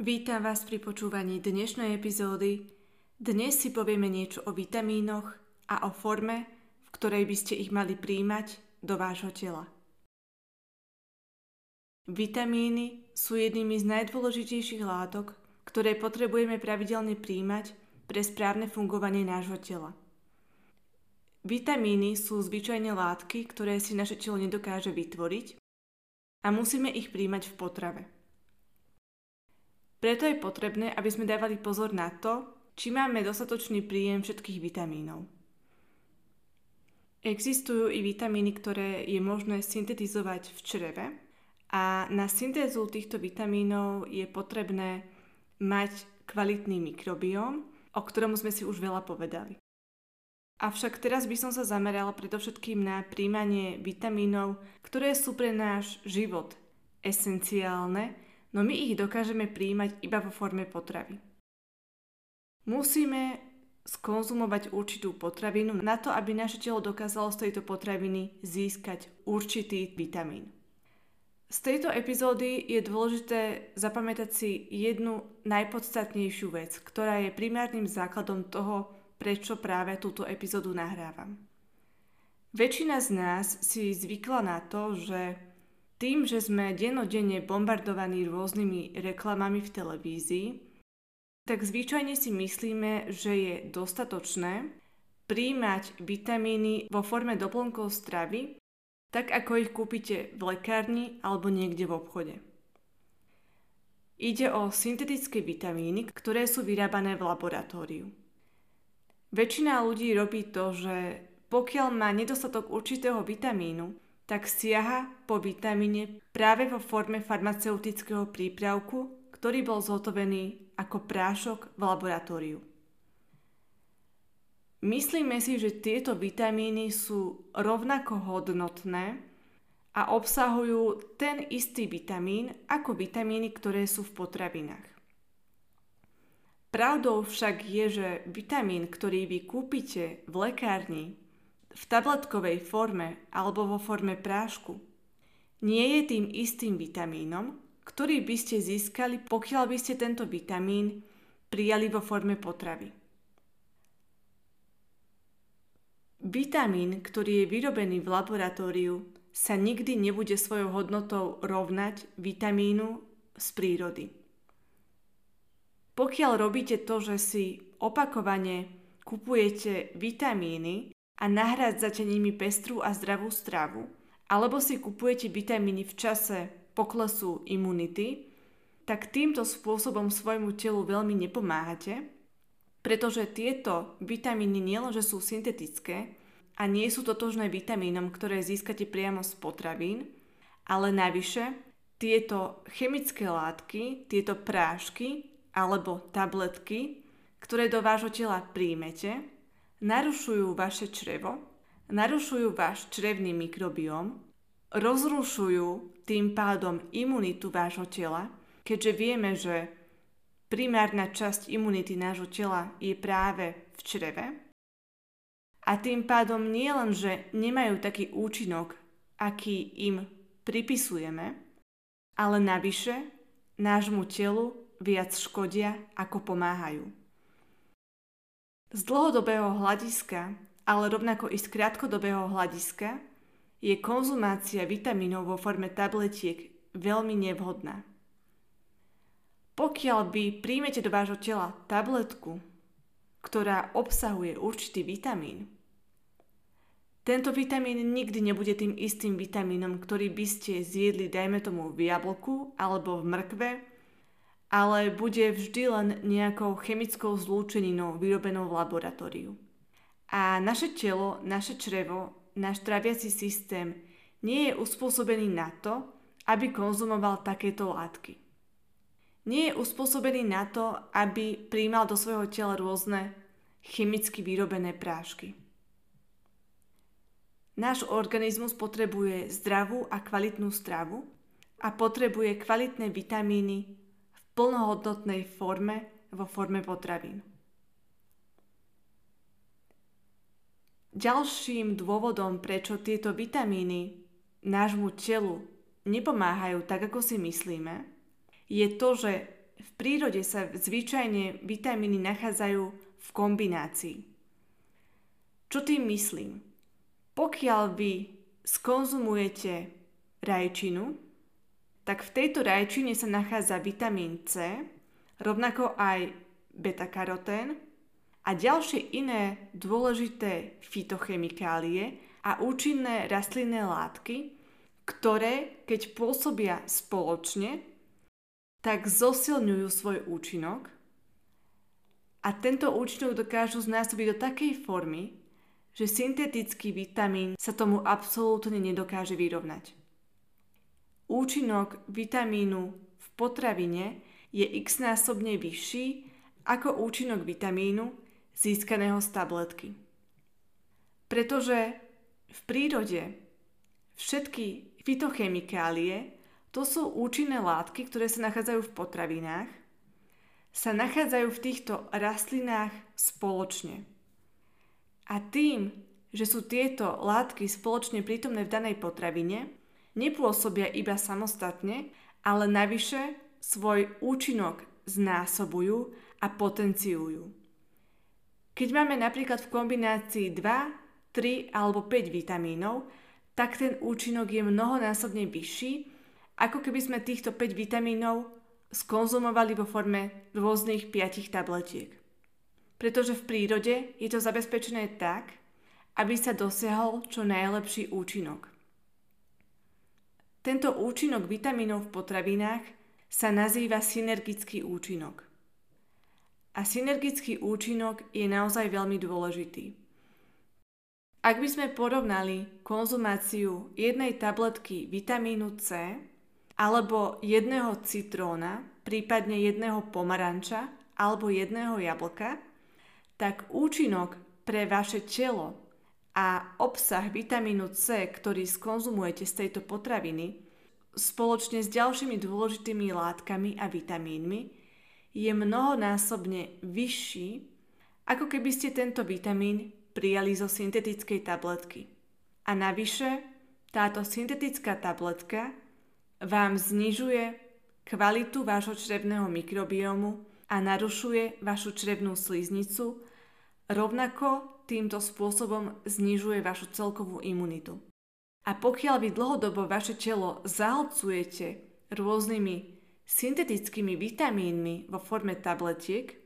Vítam vás pri počúvaní dnešnej epizódy. Dnes si povieme niečo o vitamínoch a o forme, v ktorej by ste ich mali príjmať do vášho tela. Vitamíny sú jednými z najdôležitejších látok, ktoré potrebujeme pravidelne príjmať pre správne fungovanie nášho tela. Vitamíny sú zvyčajne látky, ktoré si naše telo nedokáže vytvoriť a musíme ich príjmať v potrave. Preto je potrebné, aby sme dávali pozor na to, či máme dostatočný príjem všetkých vitamínov. Existujú i vitamíny, ktoré je možné syntetizovať v čreve a na syntézu týchto vitamínov je potrebné mať kvalitný mikrobióm, o ktorom sme si už veľa povedali. Avšak teraz by som sa zamerala predovšetkým na príjmanie vitamínov, ktoré sú pre náš život esenciálne no my ich dokážeme príjmať iba vo forme potravy. Musíme skonzumovať určitú potravinu na to, aby naše telo dokázalo z tejto potraviny získať určitý vitamín. Z tejto epizódy je dôležité zapamätať si jednu najpodstatnejšiu vec, ktorá je primárnym základom toho, prečo práve túto epizódu nahrávam. Väčšina z nás si zvykla na to, že tým, že sme denodenne bombardovaní rôznymi reklamami v televízii, tak zvyčajne si myslíme, že je dostatočné príjmať vitamíny vo forme doplnkov stravy, tak ako ich kúpite v lekárni alebo niekde v obchode. Ide o syntetické vitamíny, ktoré sú vyrábané v laboratóriu. Väčšina ľudí robí to, že pokiaľ má nedostatok určitého vitamínu, tak siaha po vitamíne práve vo forme farmaceutického prípravku, ktorý bol zhotovený ako prášok v laboratóriu. Myslíme si, že tieto vitamíny sú rovnako hodnotné a obsahujú ten istý vitamín ako vitamíny, ktoré sú v potravinách. Pravdou však je, že vitamín, ktorý vy kúpite v lekárni, v tabletkovej forme alebo vo forme prášku, nie je tým istým vitamínom, ktorý by ste získali, pokiaľ by ste tento vitamín prijali vo forme potravy. Vitamín, ktorý je vyrobený v laboratóriu, sa nikdy nebude svojou hodnotou rovnať vitamínu z prírody. Pokiaľ robíte to, že si opakovane kupujete vitamíny, a nahrádzate nimi pestrú a zdravú stravu, alebo si kupujete vitamíny v čase poklesu imunity, tak týmto spôsobom svojmu telu veľmi nepomáhate, pretože tieto vitamíny nielenže sú syntetické a nie sú totožné vitamínom, ktoré získate priamo z potravín, ale navyše tieto chemické látky, tieto prášky alebo tabletky, ktoré do vášho tela príjmete, narušujú vaše črevo, narušujú váš črevný mikrobióm, rozrušujú tým pádom imunitu vášho tela, keďže vieme, že primárna časť imunity nášho tela je práve v čreve. A tým pádom nie len, že nemajú taký účinok, aký im pripisujeme, ale navyše nášmu telu viac škodia, ako pomáhajú. Z dlhodobého hľadiska, ale rovnako i z krátkodobého hľadiska, je konzumácia vitamínov vo forme tabletiek veľmi nevhodná. Pokiaľ vy príjmete do vášho tela tabletku, ktorá obsahuje určitý vitamín, tento vitamín nikdy nebude tým istým vitamínom, ktorý by ste zjedli, dajme tomu, v jablku alebo v mrkve ale bude vždy len nejakou chemickou zlúčeninou vyrobenou v laboratóriu. A naše telo, naše črevo, náš traviaci systém nie je uspôsobený na to, aby konzumoval takéto látky. Nie je uspôsobený na to, aby príjmal do svojho tela rôzne chemicky vyrobené prášky. Náš organizmus potrebuje zdravú a kvalitnú stravu a potrebuje kvalitné vitamíny plnohodnotnej forme vo forme potravín. Ďalším dôvodom, prečo tieto vitamíny nášmu telu nepomáhajú tak, ako si myslíme, je to, že v prírode sa zvyčajne vitamíny nachádzajú v kombinácii. Čo tým myslím? Pokiaľ vy skonzumujete rajčinu, tak v tejto rajčine sa nachádza vitamín C, rovnako aj beta-karotén a ďalšie iné dôležité fitochemikálie a účinné rastlinné látky, ktoré, keď pôsobia spoločne, tak zosilňujú svoj účinok a tento účinok dokážu znásobiť do takej formy, že syntetický vitamín sa tomu absolútne nedokáže vyrovnať. Účinok vitamínu v potravine je x-násobne vyšší ako účinok vitamínu získaného z tabletky. Pretože v prírode všetky fitochemikálie, to sú účinné látky, ktoré sa nachádzajú v potravinách, sa nachádzajú v týchto rastlinách spoločne. A tým, že sú tieto látky spoločne prítomné v danej potravine, nepôsobia iba samostatne, ale navyše svoj účinok znásobujú a potenciujú. Keď máme napríklad v kombinácii 2, 3 alebo 5 vitamínov, tak ten účinok je mnohonásobne vyšší, ako keby sme týchto 5 vitamínov skonzumovali vo forme rôznych 5 tabletiek pretože v prírode je to zabezpečené tak, aby sa dosiahol čo najlepší účinok. Tento účinok vitamínov v potravinách sa nazýva synergický účinok. A synergický účinok je naozaj veľmi dôležitý. Ak by sme porovnali konzumáciu jednej tabletky vitamínu C alebo jedného citróna, prípadne jedného pomaranča alebo jedného jablka, tak účinok pre vaše telo a obsah vitamínu C, ktorý skonzumujete z tejto potraviny, spoločne s ďalšími dôležitými látkami a vitamínmi, je mnohonásobne vyšší, ako keby ste tento vitamín prijali zo syntetickej tabletky. A navyše, táto syntetická tabletka vám znižuje kvalitu vášho črevného mikrobiomu a narušuje vašu črevnú sliznicu Rovnako týmto spôsobom znižuje vašu celkovú imunitu. A pokiaľ vy dlhodobo vaše telo zahlcujete rôznymi syntetickými vitamínmi vo forme tabletiek,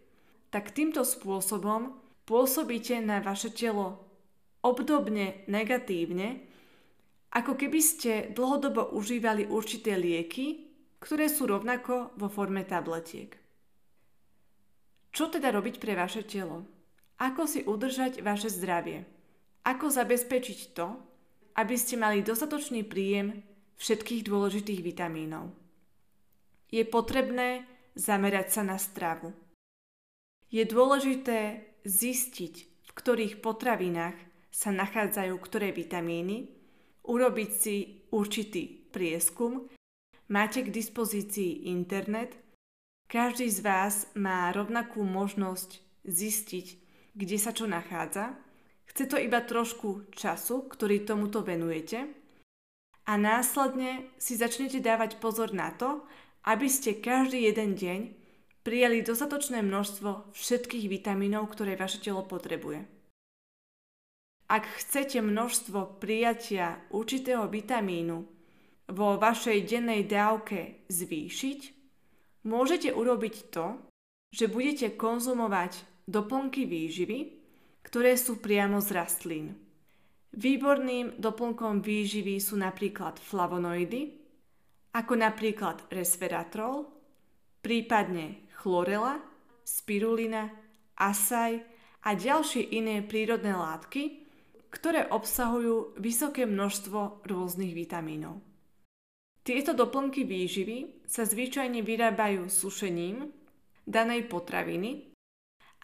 tak týmto spôsobom pôsobíte na vaše telo obdobne negatívne, ako keby ste dlhodobo užívali určité lieky, ktoré sú rovnako vo forme tabletiek. Čo teda robiť pre vaše telo? Ako si udržať vaše zdravie? Ako zabezpečiť to, aby ste mali dostatočný príjem všetkých dôležitých vitamínov? Je potrebné zamerať sa na stravu. Je dôležité zistiť, v ktorých potravinách sa nachádzajú ktoré vitamíny, urobiť si určitý prieskum, máte k dispozícii internet, každý z vás má rovnakú možnosť zistiť, kde sa čo nachádza. Chce to iba trošku času, ktorý tomuto venujete a následne si začnete dávať pozor na to, aby ste každý jeden deň prijali dostatočné množstvo všetkých vitamínov, ktoré vaše telo potrebuje. Ak chcete množstvo prijatia určitého vitamínu vo vašej dennej dávke zvýšiť, môžete urobiť to, že budete konzumovať doplnky výživy, ktoré sú priamo z rastlín. Výborným doplnkom výživy sú napríklad flavonoidy, ako napríklad resveratrol, prípadne chlorela, spirulina, asaj a ďalšie iné prírodné látky, ktoré obsahujú vysoké množstvo rôznych vitamínov. Tieto doplnky výživy sa zvyčajne vyrábajú sušením danej potraviny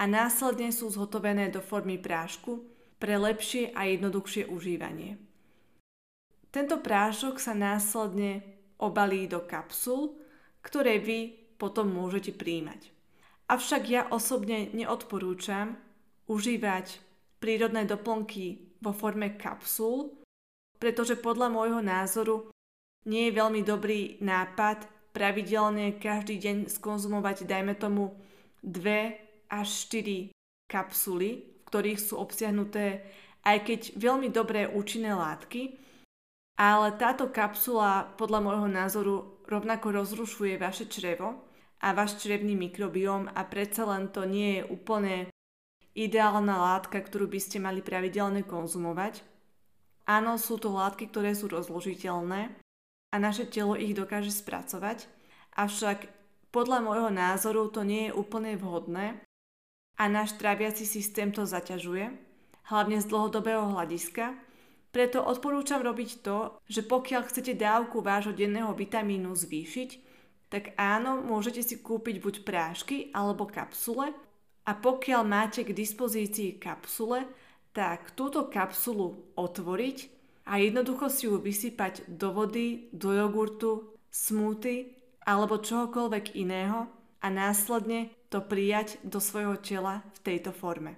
a následne sú zhotovené do formy prášku pre lepšie a jednoduchšie užívanie. Tento prášok sa následne obalí do kapsul, ktoré vy potom môžete príjmať. Avšak ja osobne neodporúčam užívať prírodné doplnky vo forme kapsul, pretože podľa môjho názoru nie je veľmi dobrý nápad pravidelne každý deň skonzumovať, dajme tomu, dve až 4 kapsuly, v ktorých sú obsiahnuté aj keď veľmi dobré účinné látky, ale táto kapsula podľa môjho názoru rovnako rozrušuje vaše črevo a váš črevný mikrobióm a predsa len to nie je úplne ideálna látka, ktorú by ste mali pravidelne konzumovať. Áno, sú to látky, ktoré sú rozložiteľné a naše telo ich dokáže spracovať, avšak podľa môjho názoru to nie je úplne vhodné a náš tráviaci systém to zaťažuje, hlavne z dlhodobého hľadiska. Preto odporúčam robiť to, že pokiaľ chcete dávku vášho denného vitamínu zvýšiť, tak áno, môžete si kúpiť buď prášky alebo kapsule a pokiaľ máte k dispozícii kapsule, tak túto kapsulu otvoriť a jednoducho si ju vysypať do vody, do jogurtu, smúty alebo čohokoľvek iného a následne to prijať do svojho tela v tejto forme.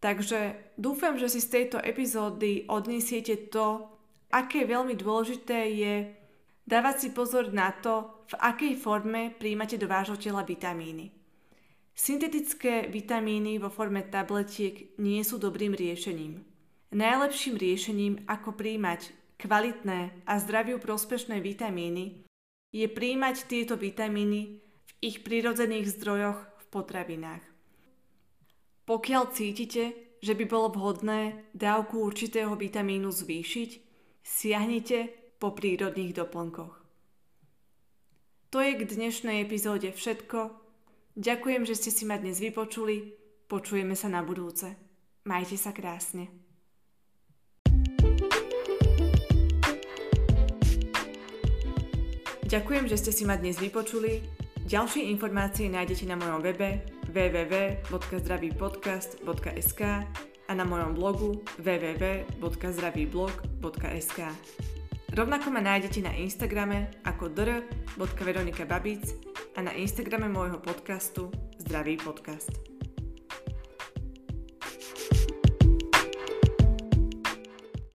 Takže dúfam, že si z tejto epizódy odniesiete to, aké veľmi dôležité je dávať si pozor na to, v akej forme príjmate do vášho tela vitamíny. Syntetické vitamíny vo forme tabletiek nie sú dobrým riešením. Najlepším riešením, ako príjmať kvalitné a zdraviu prospešné vitamíny, je príjmať tieto vitamíny ich prirodzených zdrojoch v potravinách. Pokiaľ cítite, že by bolo vhodné dávku určitého vitamínu zvýšiť, siahnite po prírodných doplnkoch. To je k dnešnej epizóde všetko. Ďakujem, že ste si ma dnes vypočuli. Počujeme sa na budúce. Majte sa krásne. Ďakujem, že ste si ma dnes vypočuli. Ďalšie informácie nájdete na mojom webe www.zdravýpodcast.sk a na mojom blogu www.zdravýblog.sk. Rovnako ma nájdete na Instagrame ako dr.veronikababic a na Instagrame môjho podcastu Zdravý podcast.